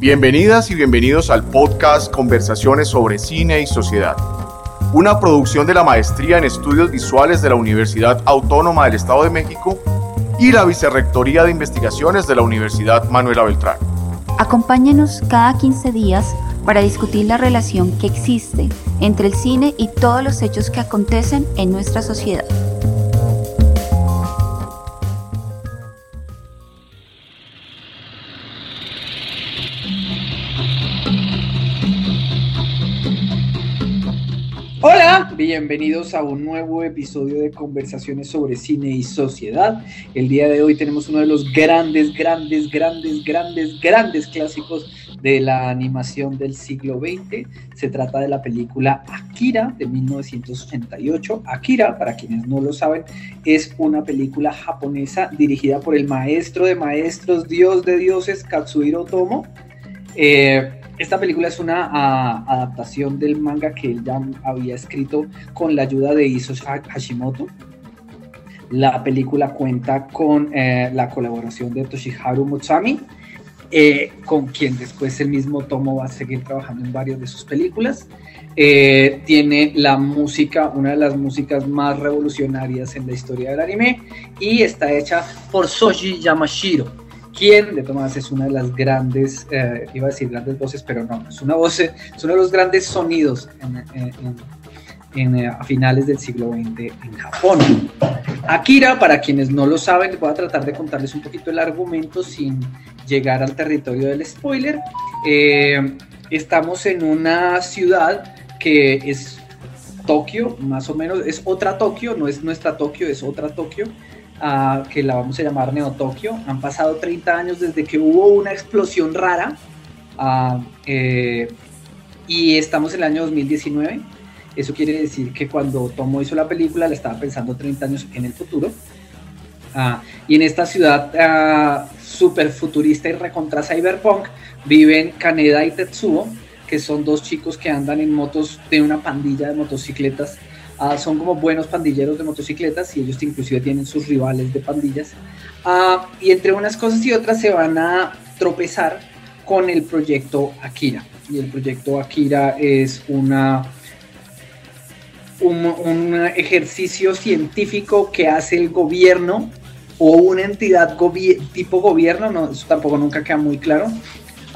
Bienvenidas y bienvenidos al podcast Conversaciones sobre Cine y Sociedad, una producción de la Maestría en Estudios Visuales de la Universidad Autónoma del Estado de México y la Vicerrectoría de Investigaciones de la Universidad Manuela Beltrán. Acompáñenos cada 15 días para discutir la relación que existe entre el cine y todos los hechos que acontecen en nuestra sociedad. Bienvenidos a un nuevo episodio de Conversaciones sobre Cine y Sociedad. El día de hoy tenemos uno de los grandes, grandes, grandes, grandes, grandes clásicos de la animación del siglo XX. Se trata de la película Akira de 1988. Akira, para quienes no lo saben, es una película japonesa dirigida por el maestro de maestros, dios de dioses, Katsuhiro Otomo. Eh, esta película es una adaptación del manga que él ya había escrito con la ayuda de Iso Hashimoto. La película cuenta con eh, la colaboración de Toshiharu Mutsami, eh, con quien después el mismo Tomo va a seguir trabajando en varias de sus películas. Eh, tiene la música, una de las músicas más revolucionarias en la historia del anime, y está hecha por Soji Yamashiro quien de todas es una de las grandes, eh, iba a decir grandes voces, pero no, es una voz, es uno de los grandes sonidos en, eh, a finales del siglo XX en Japón. Akira, para quienes no lo saben, voy a tratar de contarles un poquito el argumento sin llegar al territorio del spoiler. Eh, estamos en una ciudad que es Tokio, más o menos, es otra Tokio, no es nuestra Tokio, es otra Tokio que la vamos a llamar Neo Tokio. Han pasado 30 años desde que hubo una explosión rara eh, y estamos en el año 2019. Eso quiere decir que cuando Tomo hizo la película le estaba pensando 30 años en el futuro. y en esta ciudad uh, super futurista y recontra cyberpunk viven Kaneda y Tetsuo, que son dos chicos que andan en motos de una pandilla de motocicletas Ah, son como buenos pandilleros de motocicletas y ellos inclusive tienen sus rivales de pandillas. Ah, y entre unas cosas y otras se van a tropezar con el proyecto Akira. Y el proyecto Akira es una, un, ejercicio científico que hace el gobierno o una entidad tipo gobierno, no, eso tampoco nunca queda muy claro,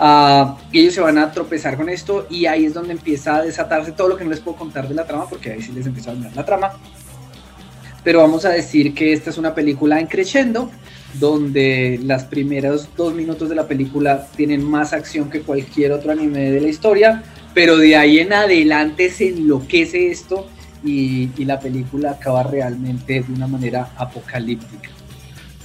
Ah, y ellos se van a tropezar con esto y ahí es donde empieza a desatarse todo lo que no les puedo contar de la trama, porque ahí sí les empiezo a hablar la trama. Pero vamos a decir que esta es una película en crescendo, donde las primeros dos minutos de la película tienen más acción que cualquier otro anime de la historia, pero de ahí en adelante se enloquece esto y, y la película acaba realmente de una manera apocalíptica.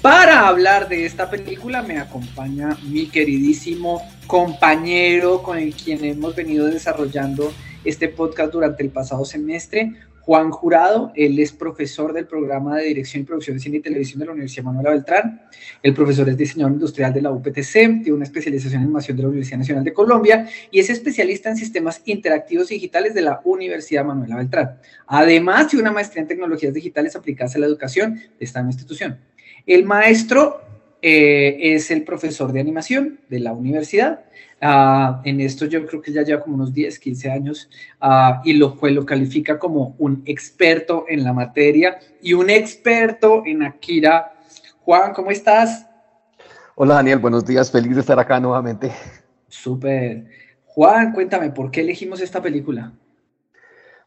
Para hablar de esta película me acompaña mi queridísimo compañero con el quien hemos venido desarrollando este podcast durante el pasado semestre, Juan Jurado. Él es profesor del programa de Dirección y Producción de Cine y Televisión de la Universidad Manuela Beltrán. El profesor es diseñador industrial de la UPTC, tiene una especialización en animación de la Universidad Nacional de Colombia y es especialista en sistemas interactivos digitales de la Universidad Manuela Beltrán. Además, tiene una maestría en tecnologías digitales aplicadas a la educación de esta institución. El maestro eh, es el profesor de animación de la universidad. Ah, en esto yo creo que ya lleva como unos 10, 15 años ah, y lo, lo califica como un experto en la materia y un experto en Akira. Juan, ¿cómo estás? Hola Daniel, buenos días, feliz de estar acá nuevamente. Súper. Juan, cuéntame, ¿por qué elegimos esta película?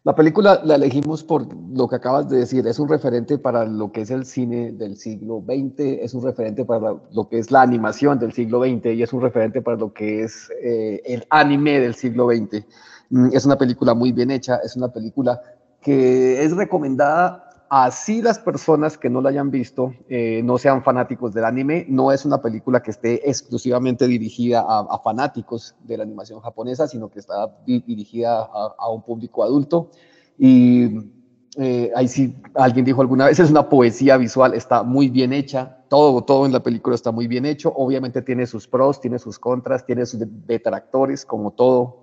La película la elegimos por lo que acabas de decir, es un referente para lo que es el cine del siglo XX, es un referente para lo que es la animación del siglo XX y es un referente para lo que es eh, el anime del siglo XX. Mm, es una película muy bien hecha, es una película que es recomendada así las personas que no la hayan visto eh, no sean fanáticos del anime, no es una película que esté exclusivamente dirigida a, fanáticos de la animación japonesa, sino que está dirigida a, un público adulto. Y eh, ahí sí, alguien dijo alguna vez, es una poesía visual, está muy bien hecha, todo, todo en la película está muy bien hecho, obviamente tiene sus pros, tiene sus contras, tiene sus detractores, como todo,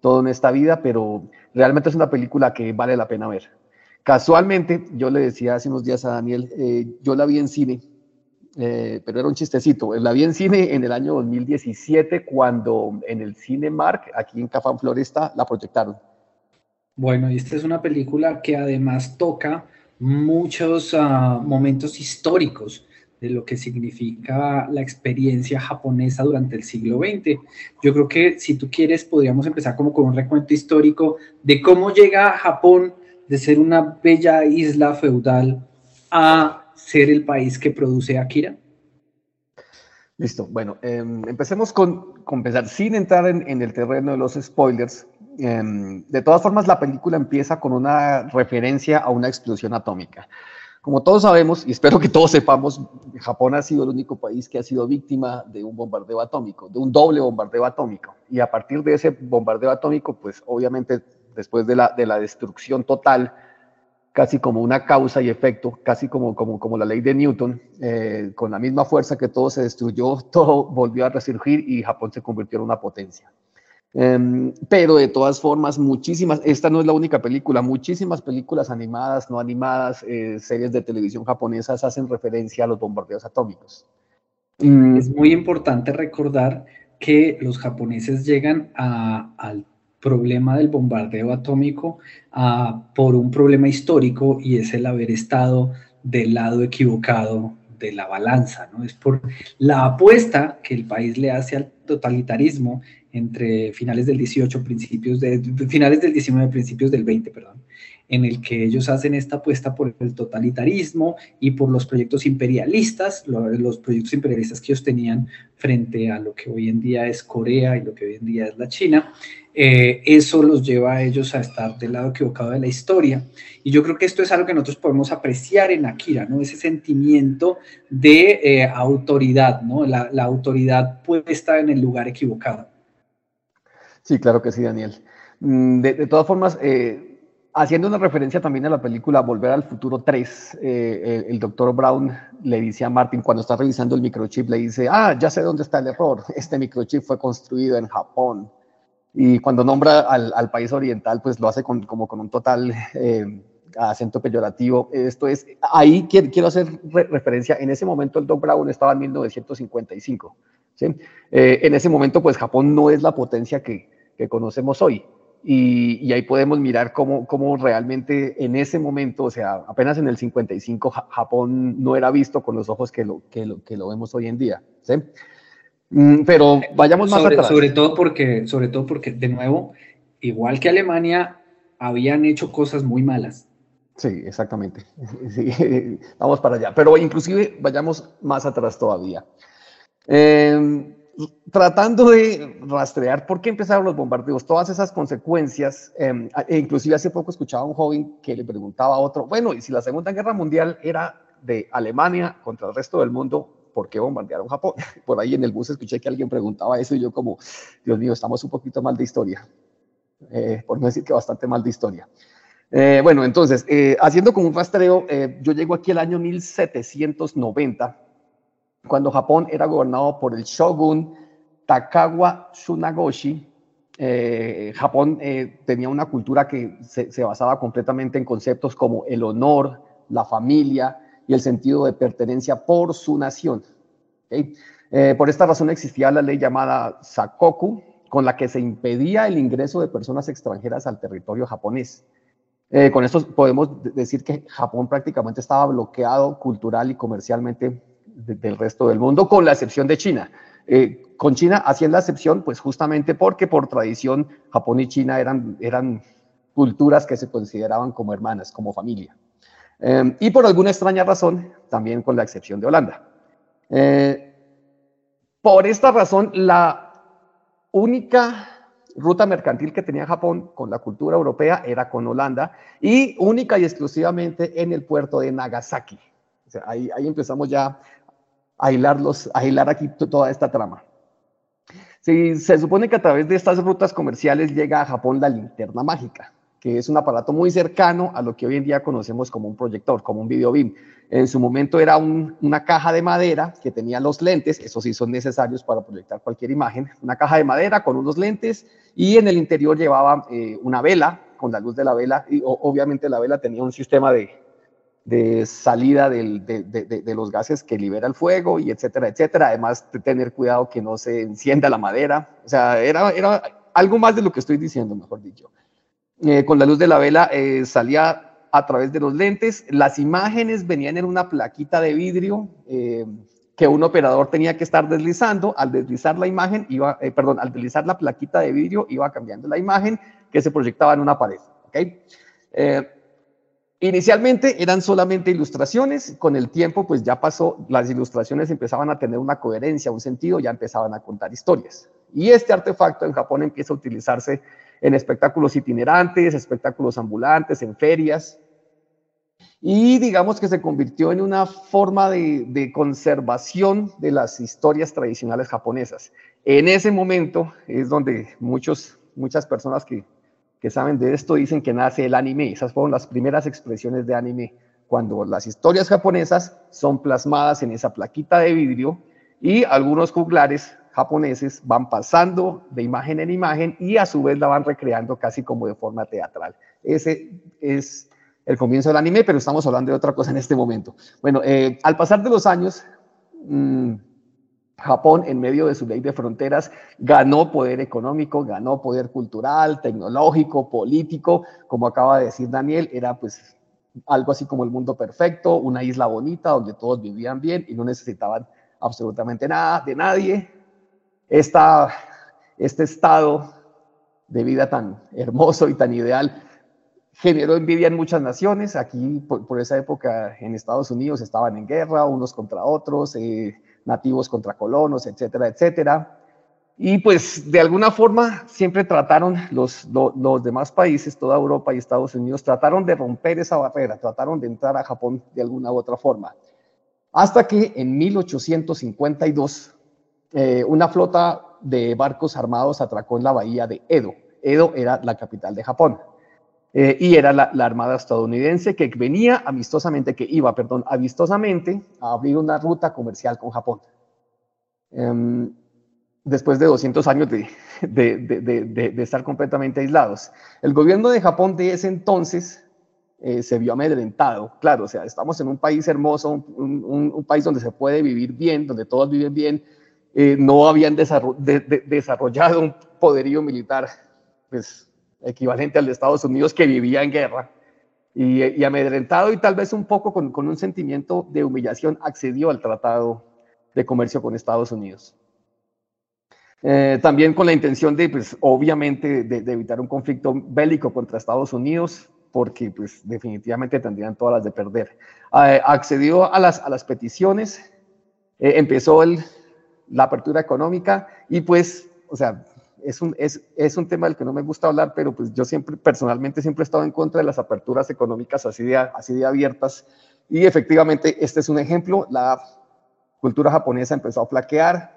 todo en esta vida, pero realmente es una película que vale la pena ver. Casualmente, yo le decía hace unos días a Daniel, eh, yo la vi en cine eh, pero era un chistecito. La vi en cine en el año 2017 cuando en el Cinemark, aquí en Cafán Floresta, la proyectaron. Bueno, y esta es una película que además toca muchos ah, momentos históricos de lo que significa la experiencia japonesa durante el siglo XX. Yo creo que si tú quieres podríamos empezar como con un recuento histórico de cómo llega Japón de ser una bella isla feudal a ser el país que produce Akira. Listo, bueno, em, empecemos con, con, empezar sin entrar en, en, el terreno de los spoilers. Em, de todas formas, la película empieza con una referencia a una explosión atómica. Como todos sabemos, y espero que todos sepamos, Japón ha sido el único país que ha sido víctima de un bombardeo atómico, de un doble bombardeo atómico. Y a partir de ese bombardeo atómico, pues obviamente después de la, de la destrucción total, casi como una causa y efecto, casi como, como, como la ley de Newton, eh, con la misma fuerza que todo se destruyó, todo volvió a resurgir y Japón se convirtió en una potencia. Em, pero de todas formas, muchísimas, esta no es la única película, muchísimas películas animadas, no animadas, eh, series de televisión japonesas hacen referencia a los bombardeos atómicos. Mm. Es muy importante recordar que los japoneses llegan al problema del bombardeo atómico por un problema histórico y es el haber estado del lado equivocado de la balanza, ¿no? Es por la apuesta que el país le hace al totalitarismo entre finales del 18, principios de, finales del 19, principios del 20, perdón, en el que ellos hacen esta apuesta por el totalitarismo y por los proyectos imperialistas, los proyectos imperialistas que ellos tenían frente a lo que hoy en día es Corea y lo que hoy en día es la China. Eh, eso los lleva a ellos a estar del lado equivocado de la historia. Y yo creo que esto es algo que nosotros podemos apreciar en Akira, ¿no? Ese sentimiento de eh, autoridad, ¿no? La, autoridad puesta en el lugar equivocado. Sí, claro que sí, Daniel. Mm, de, todas formas, eh, haciendo una referencia también a la película Volver al Futuro 3, eh, el, doctor Brown le dice a Martin, cuando está revisando el microchip, le dice, ah, ya sé dónde está el error, este microchip fue construido en Japón. Y cuando nombra al, país oriental, pues lo hace como con un total eh, acento peyorativo. Esto es, ahí quiero, hacer referencia, en ese momento el Doc Brown estaba en 1955. Eh, en ese momento, pues Japón no es la potencia que, conocemos hoy. Y, ahí podemos mirar cómo, cómo, realmente en ese momento, o sea, apenas en el 55, Japón no era visto con los ojos que lo, que lo, que lo vemos hoy en día. Mm, pero vayamos más sobre, atrás. Sobre todo, porque, sobre todo porque, de nuevo, igual que Alemania, habían hecho cosas muy malas. Sí, exactamente. vamos para allá. Pero inclusive vayamos más atrás todavía. Em, tratando de rastrear por qué empezaron los bombardeos, todas esas consecuencias, em, e inclusive hace poco escuchaba a un joven que le preguntaba a otro, bueno, y si la Segunda Guerra Mundial era de Alemania contra el resto del mundo, ¿por qué bombardearon Japón? Por ahí en el bus escuché que alguien preguntaba eso y yo como, Dios mío, estamos un poquito mal de historia, eh, por no decir que bastante mal de historia. Eh, bueno, entonces, eh, haciendo como un rastreo, yo llego aquí el año 1790 cuando Japón era gobernado por el shogun Takawa Tsunagoshi, eh, Japón eh, tenía una cultura que se, basaba completamente en conceptos como el honor, la familia y el sentido de pertenencia por su nación. Eh, por esta razón existía la ley llamada Sakoku, con la que se impedía el ingreso de personas extranjeras al territorio japonés. con esto podemos decir que Japón prácticamente estaba bloqueado cultural y comercialmente del resto del mundo, con la excepción de China. Eh, con China hacían la excepción, pues justamente porque por tradición Japón y China eran, eran culturas que se consideraban como hermanas, como familia. Eh, y por alguna extraña razón, también con la excepción de Holanda. Eh, por esta razón, la única ruta mercantil que tenía Japón con la cultura europea era con Holanda y única y exclusivamente en el puerto de Nagasaki. ahí, ahí empezamos ya a hilar, aquí toda esta trama. Sí, se supone que a través de estas rutas comerciales llega a Japón la linterna mágica, que es un aparato muy cercano a lo que hoy en día conocemos como un proyector, como un video beam. En su momento era una caja de madera que tenía los lentes, esos sí son necesarios para proyectar cualquier imagen, una caja de madera con unos lentes y en el interior llevaba eh, una vela con la luz de la vela y obviamente la vela tenía un sistema de, salida de, los gases que libera el fuego y etcétera, etcétera. Además, de tener cuidado que no se encienda la madera. O sea, era algo más de lo que estoy diciendo, mejor dicho. Eh, con la luz de la vela eh, salía a través de los lentes. Las imágenes venían en una plaquita de vidrio eh, que un operador tenía que estar deslizando. Al deslizar la imagen, iba, perdón, al deslizar la plaquita de vidrio, iba cambiando la imagen que se proyectaba en una pared. ¿okay? Inicialmente eran solamente ilustraciones, con el tiempo pues ya pasó, las ilustraciones empezaban a tener una coherencia, un sentido, ya empezaban a contar historias. Y este artefacto en Japón empieza a utilizarse en espectáculos itinerantes, espectáculos ambulantes, en ferias, y digamos que se convirtió en una forma de, conservación de las historias tradicionales japonesas. En ese momento es donde muchos, muchas personas que que saben de esto dicen que nace el anime. Esas fueron las primeras expresiones de anime, cuando las historias japonesas son plasmadas en esa plaquita de vidrio y algunos juglares japoneses van pasando de imagen en imagen y a su vez la van recreando casi como de forma teatral. Ese es el comienzo del anime, pero estamos hablando de otra cosa en este momento. Bueno, eh, al pasar de los años, mmm, Japón, en medio de su ley de fronteras, ganó poder económico, ganó poder cultural, tecnológico, político. Como acaba de decir Daniel, era pues algo así como el mundo perfecto, una isla bonita donde todos vivían bien y no necesitaban absolutamente nada de nadie. Esta, este estado de vida tan hermoso y tan ideal generó envidia en muchas naciones. Aquí, por, esa época, en Estados Unidos estaban en guerra unos contra otros. Eh, nativos contra colonos, etcétera, etcétera. Y pues de alguna forma siempre trataron los, los, demás países, toda Europa y Estados Unidos, trataron de romper esa barrera, trataron de entrar a Japón de alguna u otra forma. Hasta que en 1852 eh, una flota de barcos armados atracó en la bahía de Edo. Edo era la capital de Japón. Eh, y era la, Armada estadounidense que venía amistosamente, que iba, perdón, amistosamente a abrir una ruta comercial con Japón. Em, después de 200 años de, estar completamente aislados. El gobierno de Japón de ese entonces eh, se vio amedrentado, claro, o sea, estamos en un país hermoso, un, país donde se puede vivir bien, donde todos viven bien, eh, no habían desarrollado un poderío militar, pues equivalente al de Estados Unidos, que vivía en guerra. Y, amedrentado y tal vez un poco con, un sentimiento de humillación, accedió al Tratado de Comercio con Estados Unidos. Eh, también con la intención de, pues, obviamente, de, evitar un conflicto bélico contra Estados Unidos, porque, pues, definitivamente tendrían todas las de perder. Eh, accedió a las, a las peticiones, empezó el, la apertura económica y, pues, o sea, es un, es, es un tema del que no me gusta hablar, pero pues yo siempre, personalmente, siempre he estado en contra de las aperturas económicas así de, así de abiertas. Y efectivamente, este es un ejemplo. La cultura japonesa empezó a flaquear,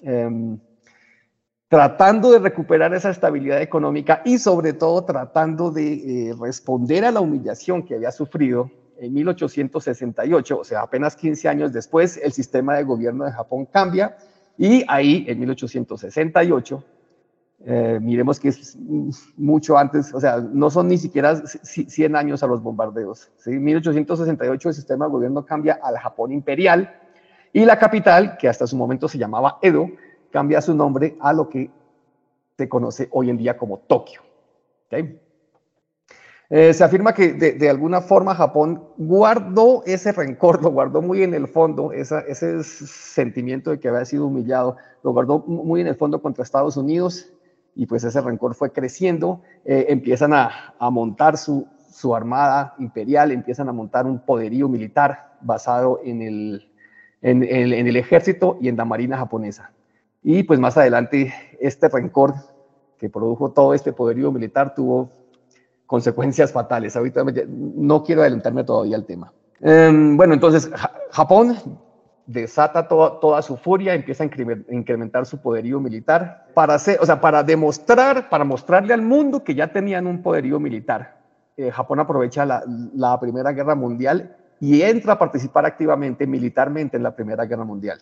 em, tratando de recuperar esa estabilidad económica y sobre todo tratando de eh, responder a la humillación que había sufrido en 1868, o sea, apenas 15 años después, el sistema de gobierno de Japón cambia y ahí, en 1868, eh, miremos que es mucho antes, o sea, no son ni siquiera 100 años a los bombardeos. En 1868 el sistema de gobierno cambia al Japón imperial y la capital, que hasta su momento se llamaba Edo, cambia su nombre a lo que se conoce hoy en día como Tokio. Eh, se afirma que de, alguna forma Japón guardó ese rencor, lo guardó muy en el fondo, ese sentimiento de que había sido humillado, lo guardó muy en el fondo contra Estados Unidos y pues ese rencor fue creciendo, eh, empiezan a, montar su, armada imperial, empiezan a montar un poderío militar basado en el, en, el ejército y en la marina japonesa. Y pues más adelante este rencor que produjo todo este poderío militar tuvo consecuencias fatales. Ahorita no quiero adelantarme todavía al tema. Em, bueno, entonces Japón desata toda su furia, empieza a incrementar su poderío militar para, hacer, o sea, para demostrar, para mostrarle al mundo que ya tenían un poderío militar. Eh, Japón aprovecha la, Primera Guerra Mundial y entra a participar activamente militarmente en la Primera Guerra Mundial.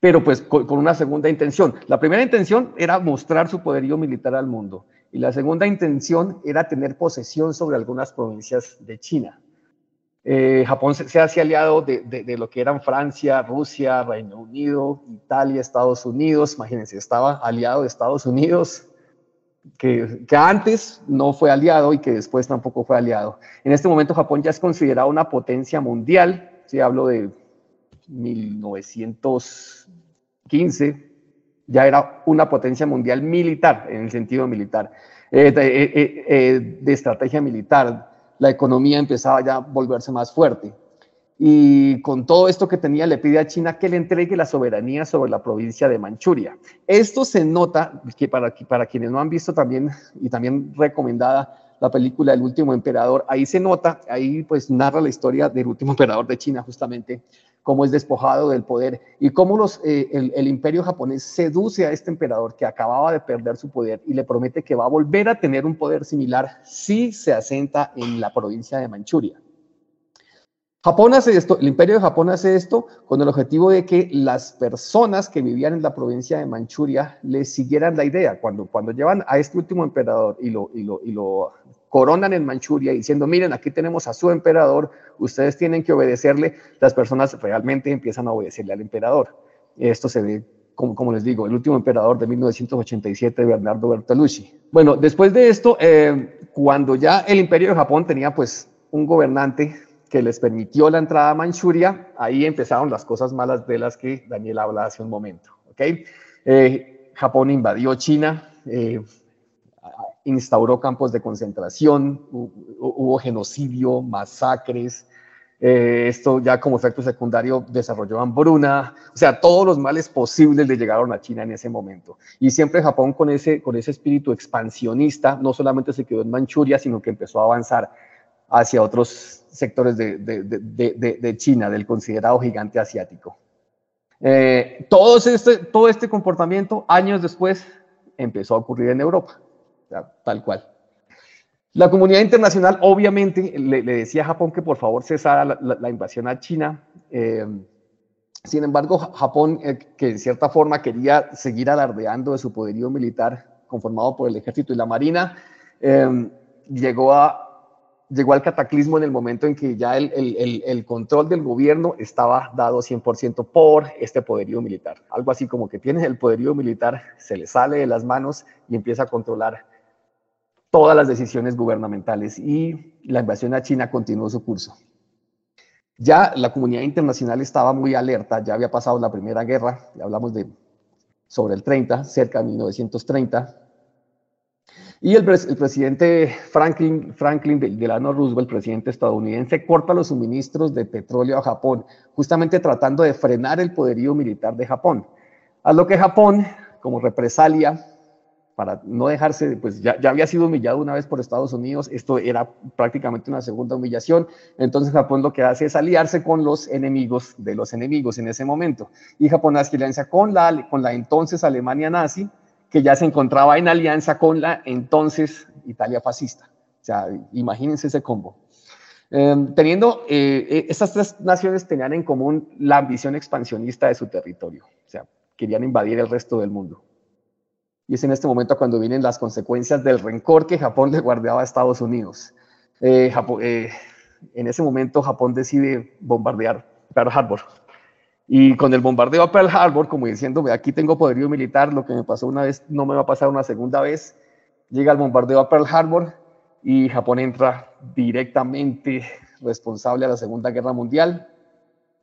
Pero pues con, con una segunda intención. La primera intención era mostrar su poderío militar al mundo y la segunda intención era tener posesión sobre algunas provincias de China. Eh, Japón se, hace aliado de, lo que eran Francia, Rusia, Reino Unido, Italia, Estados Unidos. Imagínense, estaba aliado de Estados Unidos, que, que, antes no fue aliado y que después tampoco fue aliado. En este momento Japón ya es considerado una potencia mundial, si hablo de 1915, ya era una potencia mundial militar, en el sentido militar, eh, eh, de estrategia militar, la economía empezaba ya a volverse más fuerte. Y con todo esto que tenía, le pide a China que le entregue la soberanía sobre la provincia de Manchuria. Esto se nota, que para, para quienes no han visto también, y también recomendada la película El último emperador, ahí se nota, ahí pues narra la historia del último emperador de China justamente, cómo es despojado del poder y cómo los, eh, el, imperio japonés seduce a este emperador que acababa de perder su poder y le promete que va a volver a tener un poder similar si se asenta en la provincia de Manchuria. Japón hace esto, el imperio de Japón hace esto con el objetivo de que las personas que vivían en la provincia de Manchuria le siguieran la idea. Cuando, cuando llevan a este último emperador y lo, y lo, y lo coronan en Manchuria diciendo, miren, aquí tenemos a su emperador, ustedes tienen que obedecerle, las personas realmente empiezan a obedecerle al emperador. Esto se ve, como, como les digo, el último emperador de 1987, Bernardo Bertolucci. Bueno, después de esto, eh, cuando ya el imperio de Japón tenía pues un gobernante que les permitió la entrada a Manchuria, ahí empezaron las cosas malas de las que Daniel habla hace un momento. ¿okay? Eh, Japón invadió China, eh, instauró campos de concentración, hubo genocidio, masacres, eh, esto ya como efecto secundario desarrolló hambruna, o sea, todos los males posibles le llegaron a China en ese momento. Y siempre Japón con ese, con ese espíritu expansionista, no solamente se quedó en Manchuria, sino que empezó a avanzar hacia otros sectores de, de, de, China, del considerado gigante asiático. Eh, todo, este, todo este comportamiento, años después, empezó a ocurrir en Europa tal cual. La comunidad internacional obviamente le, decía a Japón que por favor cesara la, invasión a China. Eh, sin embargo, Japón, eh, que en cierta forma quería seguir alardeando de su poderío militar conformado por el ejército y la marina, eh, llegó, a, llegó al cataclismo en el momento en que ya el, el, el control del gobierno estaba dado 100% por este poderío militar. Algo así como que tiene el poderío militar, se le sale de las manos y empieza a controlar todas las decisiones gubernamentales y la invasión a China continuó su curso. Ya la comunidad internacional estaba muy alerta, ya había pasado la Primera Guerra, ya hablamos de sobre el 30, cerca de 1930, y el, presidente Franklin, Franklin Delano Roosevelt, presidente estadounidense, corta los suministros de petróleo a Japón, justamente tratando de frenar el poderío militar de Japón. A lo que Japón, como represalia, para no dejarse, pues ya, había sido humillado una vez por Estados Unidos, esto era prácticamente una segunda humillación, entonces Japón lo que hace es aliarse con los enemigos de los enemigos en ese momento, y Japón hace alianza con la, con la entonces Alemania nazi, que ya se encontraba en alianza con la entonces Italia fascista. O sea, imagínense ese combo. Em, teniendo, eh, eh, estas tres naciones tenían en común la ambición expansionista de su territorio, o sea, querían invadir el resto del mundo y es en este momento cuando vienen las consecuencias del rencor que Japón le guardaba a Estados Unidos. Eh, eh, en ese momento Japón decide bombardear Pearl Harbor. Y con el bombardeo a Pearl Harbor, como diciendo, aquí tengo poderío militar, lo que me pasó una vez no me va a pasar una segunda vez, llega el bombardeo a Pearl Harbor y Japón entra directamente responsable a la Segunda Guerra Mundial.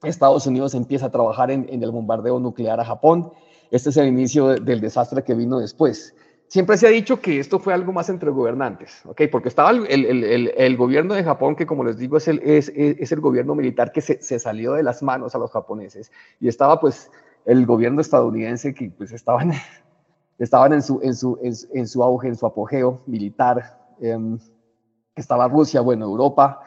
Estados Unidos empieza a trabajar en, en el bombardeo nuclear a Japón este es el inicio del desastre que vino después. Siempre se ha dicho que esto fue algo más entre gobernantes, ¿ok? Porque estaba el, gobierno de Japón, que como les digo es el, es, el gobierno militar que se, salió de las manos a los japoneses, y estaba pues el gobierno estadounidense que pues estaban, estaban en, su, en, su, en, su auge, en su apogeo militar, em, estaba Rusia, bueno, Europa.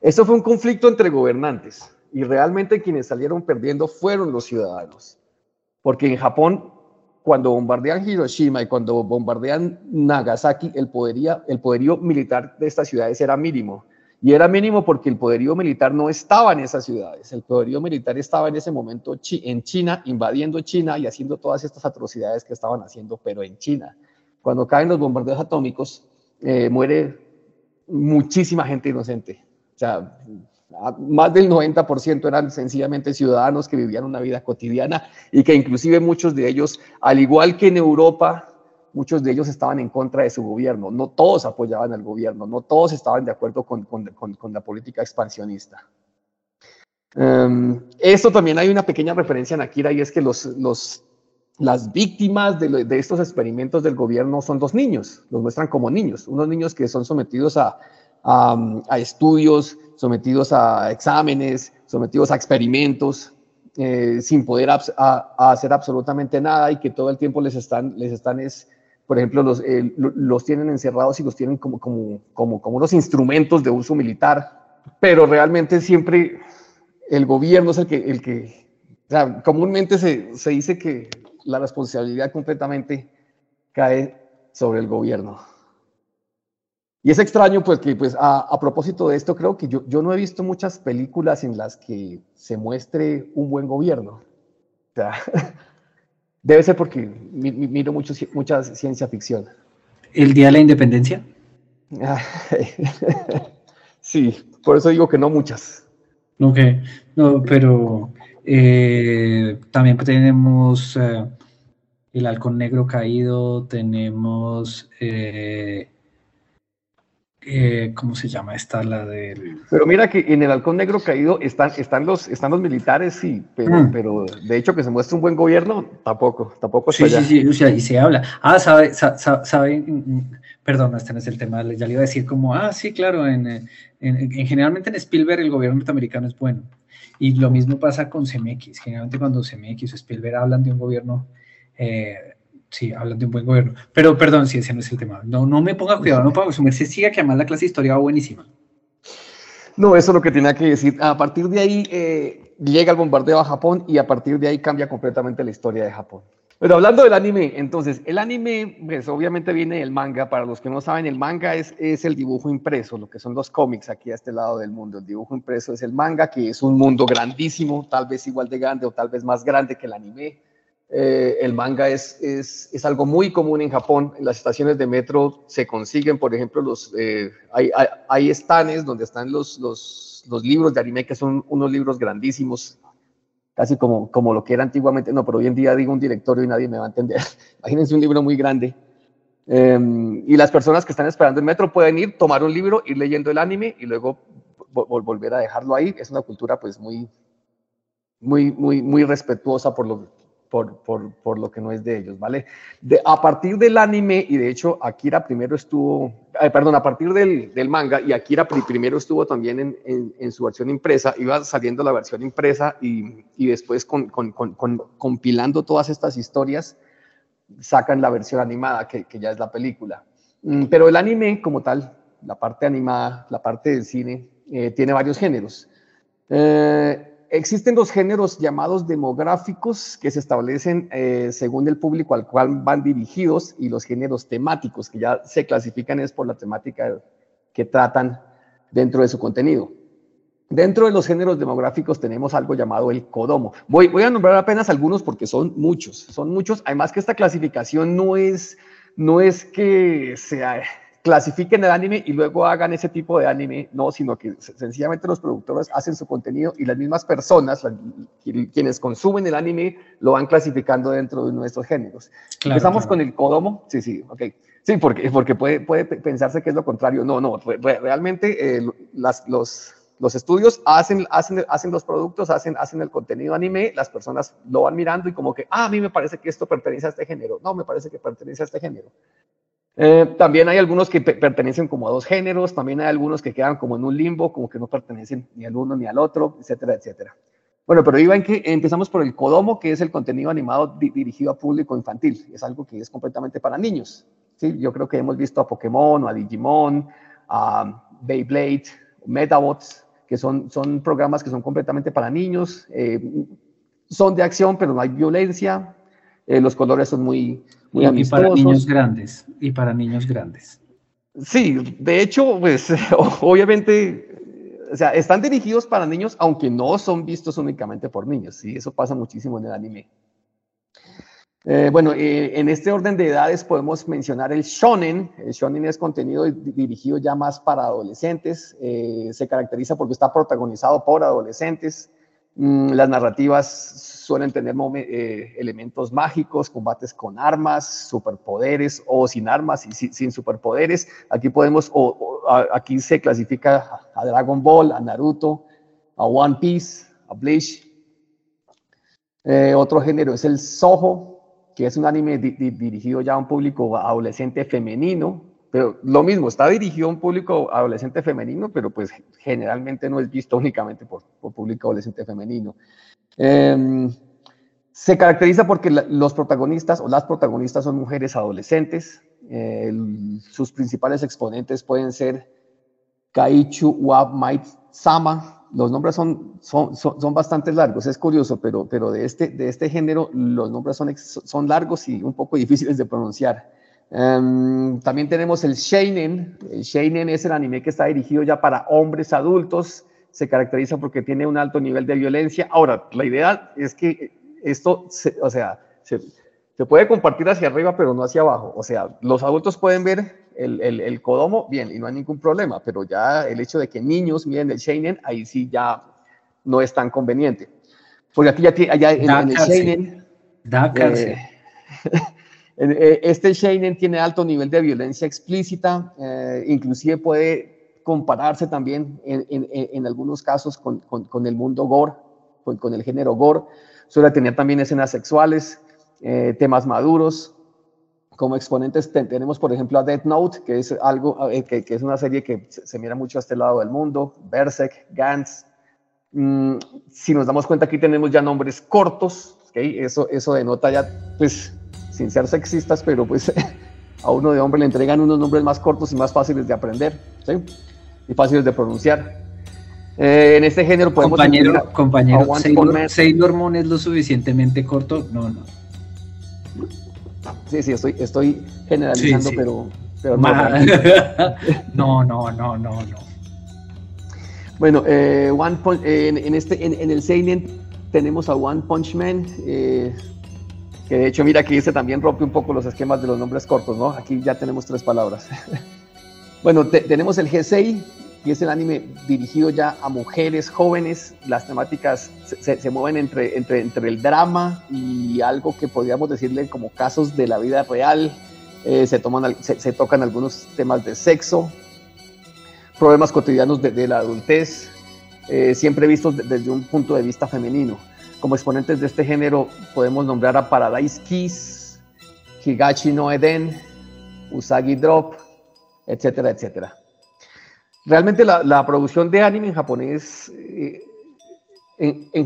Esto fue un conflicto entre gobernantes, y realmente quienes salieron perdiendo fueron los ciudadanos. Porque en Japón, cuando bombardean Hiroshima y cuando bombardean Nagasaki, el poderío, el poderío militar de estas ciudades era mínimo. Y era mínimo porque el poderío militar no estaba en esas ciudades. El poderío militar estaba en ese momento en China, invadiendo China y haciendo todas estas atrocidades que estaban haciendo, pero en China. Cuando caen los bombardeos atómicos, eh, muere muchísima gente inocente. O sea, Más del 90% eran sencillamente ciudadanos que vivían una vida cotidiana y que inclusive muchos de ellos, al igual que en Europa, muchos de ellos estaban en contra de su gobierno. No todos apoyaban al gobierno, no todos estaban de acuerdo con, la política expansionista. Um, esto también hay una pequeña referencia en Akira y es que los, los, las víctimas de, de, estos experimentos del gobierno son dos niños, los muestran como niños, unos niños que son sometidos a, a, estudios, sometidos a exámenes, sometidos a experimentos, eh, sin poder hacer absolutamente nada y que todo el tiempo les están, les están es, por ejemplo, los, eh, los tienen encerrados y los tienen como, como, como, como unos instrumentos de uso militar, pero realmente siempre el gobierno es el que, el comúnmente se, se dice que la responsabilidad completamente cae sobre el gobierno. Y es extraño, pues, que pues, a, propósito de esto, creo que yo, yo, no he visto muchas películas en las que se muestre un buen gobierno. O sea, debe ser porque miro mucho, mucha ciencia ficción. ¿El Día de la Independencia? sí, por eso digo que no muchas. Ok, no, pero eh, también tenemos eh, El Halcón Negro Caído, tenemos... Eh, eh, ¿cómo se llama esta? La del... Pero mira que en el halcón negro caído están, están, los, están los militares, sí, pero, mm. pero de hecho que se muestre un buen gobierno, tampoco, tampoco sí, sí, sí, o sea, y se habla. Ah, sabe, sabe, mm, mm, perdón, este no es el tema, ya le iba a decir como, ah, sí, claro, en, en, en generalmente en Spielberg el gobierno norteamericano es bueno. Y lo mismo pasa con CMX, generalmente cuando CMX o Spielberg hablan de un gobierno... Eh, sí, hablan de un buen gobierno. Pero perdón, si ese no es el tema. No, no me ponga cuidado, no puedo sumerse, siga que además la clase de historia va buenísima. No, eso es lo que tenía que decir. A partir de ahí eh, llega el bombardeo a Japón y a partir de ahí cambia completamente la historia de Japón. Pero hablando del anime, entonces, el anime, pues obviamente viene del manga. Para los que no saben, el manga es, es el dibujo impreso, lo que son los cómics aquí a este lado del mundo. El dibujo impreso es el manga, que es un mundo grandísimo, tal vez igual de grande o tal vez más grande que el anime eh, el manga es, es, es, algo muy común en Japón. En las estaciones de metro se consiguen, por ejemplo, los, eh, hay, hay, hay, estanes donde están los, los, los, libros de anime, que son unos libros grandísimos, casi como, como lo que era antiguamente. No, pero hoy en día digo un directorio y nadie me va a entender. Imagínense un libro muy grande. Em, y las personas que están esperando el metro pueden ir, tomar un libro, ir leyendo el anime y luego volver a dejarlo ahí. Es una cultura pues muy, muy, muy, muy respetuosa por lo, por, por, por, lo que no es de ellos, ¿vale? De, a partir del anime, y de hecho Akira primero estuvo, perdón, a partir del, del, manga, y Akira primero estuvo también en, en, en, su versión impresa, iba saliendo la versión impresa y, y después con, con, compilando todas estas historias, sacan la versión animada, que, que, ya es la película. Mm, pero el anime como tal, la parte animada, la parte del cine, eh, tiene varios géneros. Eh, existen dos géneros llamados demográficos que se establecen eh, según el público al cual van dirigidos y los géneros temáticos que ya se clasifican es por la temática que tratan dentro de su contenido. Dentro de los géneros demográficos tenemos algo llamado el Kodomo. Voy, voy a nombrar apenas algunos porque son muchos, son muchos. Además que esta clasificación no es, no es que sea clasifiquen el anime y luego hagan ese tipo de anime, no, sino que sencillamente los productores hacen su contenido y las mismas personas, quienes consumen el anime, lo van clasificando dentro de nuestros géneros. Empezamos con el Kodomo, sí, sí, ok. Sí, porque, porque puede, puede pensarse que es lo contrario. No, no, realmente eh, las, los, los estudios hacen, hacen, hacen los productos, hacen, hacen el contenido anime, las personas lo van mirando y como que, ah, a mí me parece que esto pertenece a este género, no, me parece que pertenece a este género. Eh, también hay algunos que pertenecen como a dos géneros, también hay algunos que quedan como en un limbo, como que no pertenecen ni al uno ni al otro, etcétera, etcétera. Bueno, pero iba en que empezamos por el Kodomo, que es el contenido animado dirigido a público infantil. Es algo que es completamente para niños. ¿sí? Yo creo que hemos visto a Pokémon, o a Digimon, a Beyblade, Metabots, que son, son programas que son completamente para niños. Eh, son de acción, pero no hay violencia. Eh, los colores son muy, y, para niños grandes, y para niños grandes. Sí, de hecho, pues obviamente, o sea, están dirigidos para niños, aunque no son vistos únicamente por niños, sí, eso pasa muchísimo en el anime. Eh, bueno, eh, en este orden de edades podemos mencionar el shonen. El shonen es contenido dirigido ya más para adolescentes. Eh, se caracteriza porque está protagonizado por adolescentes. Mm, las narrativas suelen tener elementos mágicos, combates con armas, superpoderes o sin armas y sin, superpoderes. Aquí podemos, aquí se clasifica a Dragon Ball, a Naruto, a One Piece, a Bleach. otro género es el Soho, que es un anime dirigido ya a un público adolescente femenino, pero lo mismo, está dirigido a un público adolescente femenino, pero pues generalmente no es visto únicamente por, público adolescente femenino. Em, se caracteriza porque los protagonistas o las protagonistas son mujeres adolescentes. sus principales exponentes pueden ser Kaichu Wab Might Sama, los nombres son, son, son, bastante largos, es curioso, pero, pero de, este, de este género los nombres son, son largos y un poco difíciles de pronunciar. Em, también tenemos el Sheinen. El Sheinen es el anime que está dirigido ya para hombres adultos. Se caracteriza porque tiene un alto nivel de violencia. Ahora, la idea es que esto, o sea, se, se puede compartir hacia arriba, pero no hacia abajo. O sea, los adultos pueden ver el, el, el, Kodomo, bien, y no hay ningún problema, pero ya el hecho de que niños miren el Sheinen, ahí sí ya no es tan conveniente. Porque aquí ya allá en, el Sheinen... Eh, eh, este Sheinen tiene alto nivel de violencia explícita, eh, inclusive puede compararse también en, algunos casos con, el mundo gore, con, con, el género gore. Suele tener también escenas sexuales, temas maduros, como exponentes tenemos, por ejemplo, a Death Note, que es, algo, eh, que, es una serie que se, mira mucho a este lado del mundo, Berserk, Gantz. Mm, si nos damos cuenta, aquí tenemos ya nombres cortos, ¿okay? eso, eso denota ya, pues, sin ser sexistas, pero pues a uno de hombre le entregan unos nombres más cortos y más fáciles de aprender, ¿sí? Y fáciles de pronunciar. Eh, en este género podemos... Compañero, compañero, Sailor Moon es lo suficientemente corto, no, no. Sí, sí, estoy, estoy generalizando, pero, no, no, no, no, no. Bueno, eh, One en, este, en, el Seinen tenemos a One Punch Man, eh, que de hecho, mira, que este también rompe un poco los esquemas de los nombres cortos, ¿no? Aquí ya tenemos tres palabras. bueno, tenemos el G6, y es el anime dirigido ya a mujeres jóvenes. Las temáticas se, mueven entre, entre, entre, el drama y algo que podríamos decirle como casos de la vida real. Eh, se, toman, se, tocan algunos temas de sexo, problemas cotidianos de, la adultez, eh, siempre vistos desde un punto de vista femenino. Como exponentes de este género podemos nombrar a Paradise Kiss, Higachi no Eden, Usagi Drop, etcétera, etcétera. Realmente la, producción de anime en japonés, eh,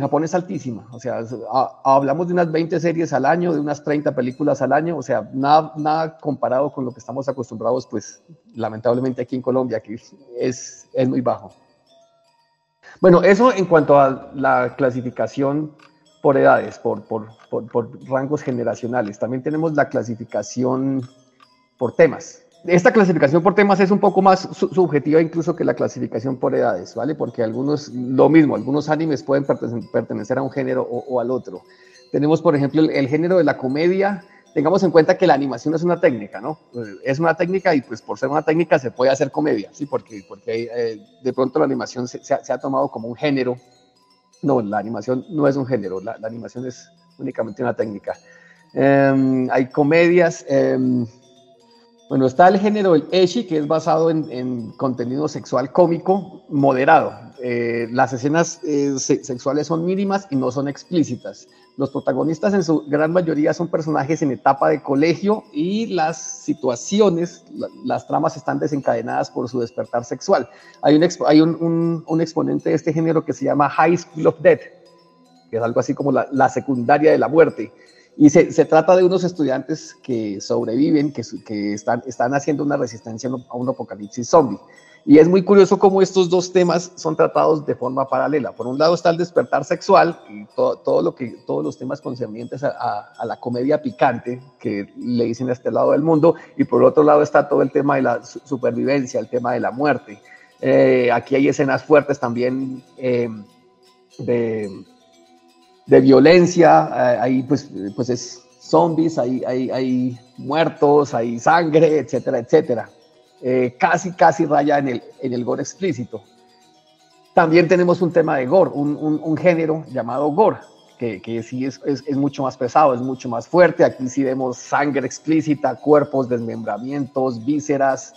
Japón es altísima. O sea, hablamos de unas 20 series al año, de unas 30 películas al año. O sea, nada, comparado con lo que estamos acostumbrados, pues lamentablemente aquí en Colombia, que es muy bajo. Bueno, eso en cuanto a la clasificación por edades, por, por, por, rangos generacionales. También tenemos la clasificación por temas esta clasificación por temas es un poco más subjetiva incluso que la clasificación por edades, ¿vale? Porque algunos, lo mismo, algunos animes pueden pertenecer a un género o, al otro. Tenemos, por ejemplo, el, género de la comedia. Tengamos en cuenta que la animación es una técnica, ¿no? Pues, es una técnica y pues por ser una técnica se puede hacer comedia, ¿sí? Porque, porque eh, de pronto la animación se, ha, tomado como un género. No, la animación no es un género, la, animación es únicamente una técnica. Em, hay comedias. Em, bueno, está el género eshi, que es basado en, contenido sexual cómico moderado. Eh, las escenas eh, sexuales son mínimas y no son explícitas. Los protagonistas en su gran mayoría son personajes en etapa de colegio y las situaciones, las tramas están desencadenadas por su despertar sexual. Hay, un, hay un, exponente de este género que se llama High School of Death, que es algo así como la, la secundaria de la muerte y se, trata de unos estudiantes que sobreviven, que, que están, están haciendo una resistencia a un apocalipsis zombie. Y es muy curioso cómo estos dos temas son tratados de forma paralela. Por un lado está el despertar sexual y todo, todo lo que, todos los temas concernientes a, a, la comedia picante que le dicen a este lado del mundo. Y por otro lado está todo el tema de la supervivencia, el tema de la muerte. Eh, aquí hay escenas fuertes también eh, de, de violencia, eh, ahí pues, pues es zombies, hay, hay, hay muertos, hay sangre, etcétera, etcétera. Eh, casi, casi raya en el, en el gore explícito. También tenemos un tema de gore, un, un, género llamado gore, que, que sí es, es, mucho más pesado, es mucho más fuerte. Aquí sí vemos sangre explícita, cuerpos, desmembramientos, vísceras,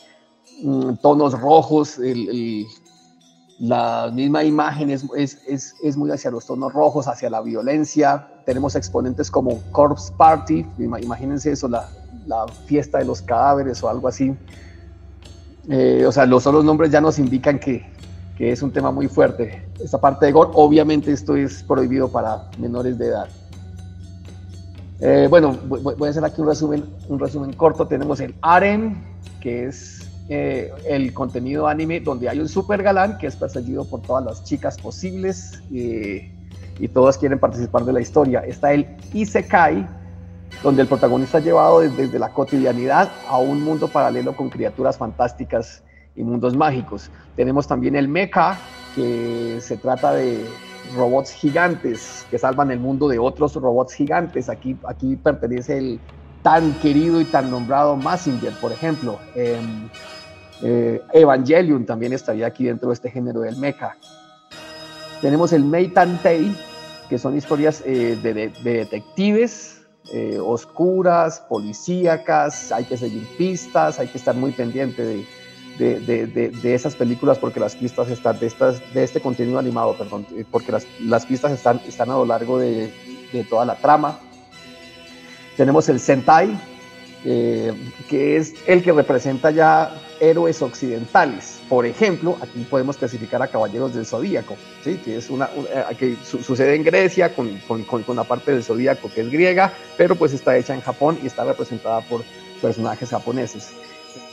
mm, tonos rojos. El, la misma imagen es, es, es, muy hacia los tonos rojos, hacia la violencia. Tenemos exponentes como Corpse Party, imagínense eso, la, la fiesta de los cadáveres o algo así. Eh, o sea, los solos nombres ya nos indican que, que, es un tema muy fuerte. Esta parte de gore, obviamente esto es prohibido para menores de edad. Eh, bueno, voy a hacer aquí un resumen, un resumen corto. Tenemos el Aren, que es eh, el contenido anime donde hay un super galán que es perseguido por todas las chicas posibles y todas quieren participar de la historia. Está el Isekai, donde el protagonista ha llevado desde, la cotidianidad a un mundo paralelo con criaturas fantásticas y mundos mágicos. Tenemos también el Mecha, que se trata de robots gigantes que salvan el mundo de otros robots gigantes. Aquí, aquí pertenece el tan querido y tan nombrado Massinger, por ejemplo. Em, eh, Evangelion también estaría aquí dentro de este género del mecha. Tenemos el Meitantei, que son historias eh, de, detectives eh, oscuras, policíacas, hay que seguir pistas, hay que estar muy pendiente de, esas películas porque las pistas están, de, estas, de este contenido animado, perdón, porque las, pistas están, están a lo largo de, toda la trama. Tenemos el Sentai, eh, que es el que representa ya héroes occidentales. Por ejemplo, aquí podemos clasificar a Caballeros del Zodíaco, ¿sí? que, es una, eh, que sucede en Grecia con, con, con, la parte del Zodíaco que es griega, pero pues está hecha en Japón y está representada por personajes japoneses.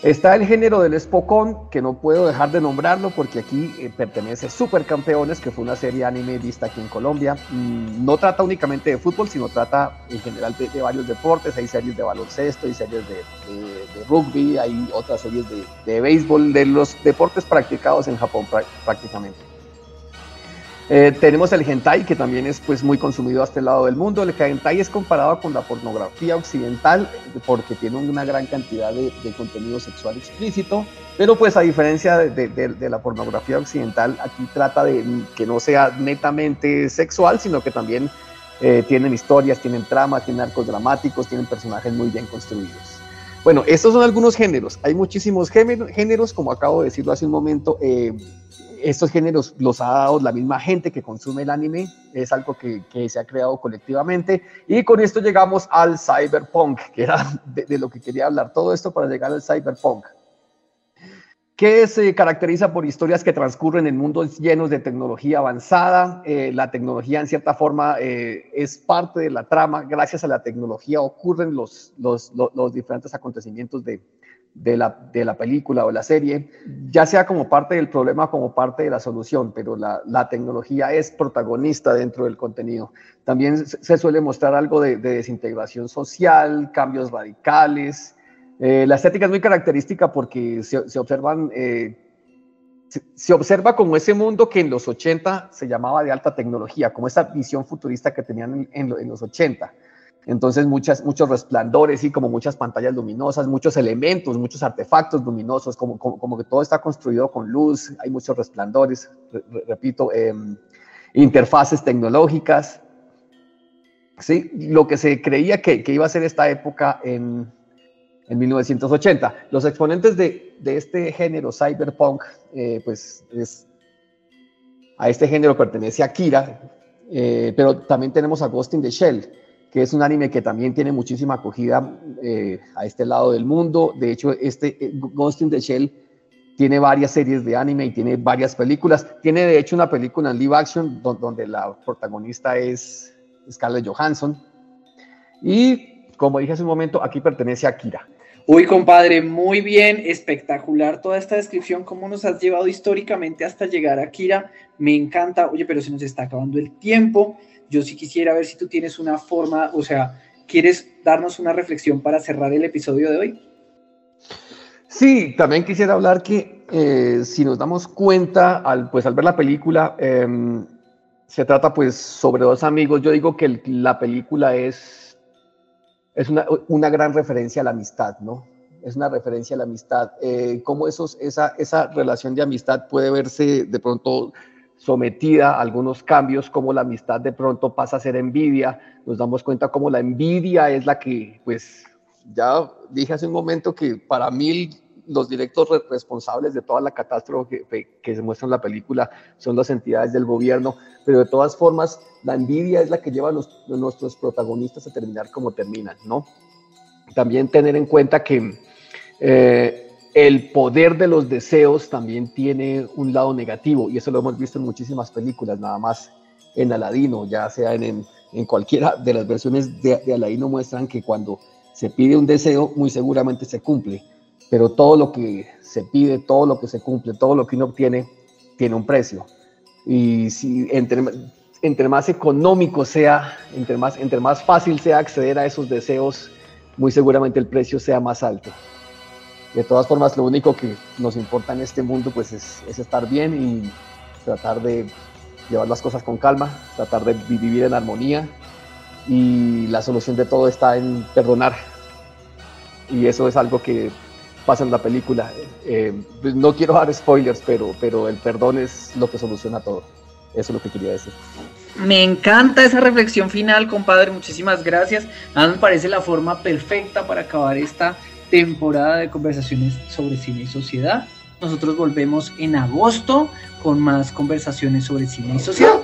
Está el género del Spokon, que no puedo dejar de nombrarlo porque aquí eh, pertenece Supercampeones, que fue una serie anime vista aquí en Colombia. Mm, no trata únicamente de fútbol, sino trata en general de, varios deportes. Hay series de baloncesto, hay series de, rugby, hay otras series de, béisbol, de los deportes practicados en Japón prácticamente. Eh, tenemos el hentai, que también es pues, muy consumido a este lado del mundo. El hentai es comparado con la pornografía occidental porque tiene una gran cantidad de, contenido sexual explícito, pero pues a diferencia de, la pornografía occidental, aquí trata de que no sea netamente sexual, sino que también eh, tienen historias, tienen tramas, tienen arcos dramáticos, tienen personajes muy bien construidos. Bueno, estos son algunos géneros. Hay muchísimos géneros, como acabo de decirlo hace un momento. Eh, estos géneros los ha dado la misma gente que consume el anime, es algo que, se ha creado colectivamente. Y con esto llegamos al cyberpunk, que era de, lo que quería hablar, todo esto para llegar al cyberpunk, que se caracteriza por historias que transcurren en mundos llenos de tecnología avanzada. Eh, la tecnología, en cierta forma, eh, es parte de la trama. Gracias a la tecnología ocurren los, los, los diferentes acontecimientos de, de la, de la, película o la serie, ya sea como parte del problema como parte de la solución, pero la, la tecnología es protagonista dentro del contenido. También se suele mostrar algo de, desintegración social, cambios radicales. Eh, la estética es muy característica porque se, se observan, eh, se, observa como ese mundo que en los 80 se llamaba de alta tecnología, como esa visión futurista que tenían en, en los 80 entonces muchas, muchos resplandores y como muchas pantallas luminosas, muchos elementos, muchos artefactos luminosos, como, como, que todo está construido con luz, hay muchos resplandores, repito, em, interfaces tecnológicas. ¿sí? Lo que se creía que, que iba a ser esta época en, en 1980. Los exponentes de, este género cyberpunk, eh, pues es, a este género pertenece Akira, eh, pero también tenemos a Ghost in the Shell que es un anime que también tiene muchísima acogida eh, a este lado del mundo. De hecho, este eh, Ghost in the Shell tiene varias series de anime y tiene varias películas. Tiene de hecho una película en live action donde la protagonista es Scarlett Johansson. Y como dije hace un momento, aquí pertenece a Kira. Uy, compadre, muy bien, espectacular toda esta descripción, cómo nos has llevado históricamente hasta llegar a Kira. Me encanta, oye, pero se nos está acabando el tiempo. Yo sí quisiera ver si tú tienes una forma, o sea, ¿quieres darnos una reflexión para cerrar el episodio de hoy? Sí, también quisiera hablar que eh, si nos damos cuenta, al, pues al ver la película, em, se trata pues sobre dos amigos. Yo digo que la película es es una, una gran referencia a la amistad, ¿no? Es una referencia a la amistad. Eh, cómo esos, esa, esa relación de amistad puede verse de pronto sometida a algunos cambios, como la amistad de pronto pasa a ser envidia. Nos damos cuenta cómo la envidia es la que, pues, ya dije hace un momento que para mí los directos responsables de toda la catástrofe que, se muestra en la película son las entidades del gobierno, pero de todas formas la envidia es la que lleva a, nuestros protagonistas a terminar como terminan, ¿no? También tener en cuenta que eh, el poder de los deseos también tiene un lado negativo y eso lo hemos visto en muchísimas películas, nada más en Aladino, ya sea en, en, cualquiera de las versiones de, de Aladino muestran que cuando se pide un deseo, muy seguramente se cumple pero todo lo que se pide, todo lo que se cumple, todo lo que uno obtiene, tiene un precio. Y si entre, entre más económico sea, entre más, entre más fácil sea acceder a esos deseos, muy seguramente el precio sea más alto. De todas formas, lo único que nos importa en este mundo pues es, es estar bien y tratar de llevar las cosas con calma, tratar de vivir en armonía y la solución de todo está en perdonar. Y eso es algo que pasa en la película. Eh, no quiero dar spoilers, pero, pero el perdón es lo que soluciona todo. Eso es lo que quería decir. Me encanta esa reflexión final, compadre. Muchísimas gracias. Me parece la forma perfecta para acabar esta temporada de conversaciones sobre cine y sociedad. Nosotros volvemos en agosto con más conversaciones sobre cine y sociedad.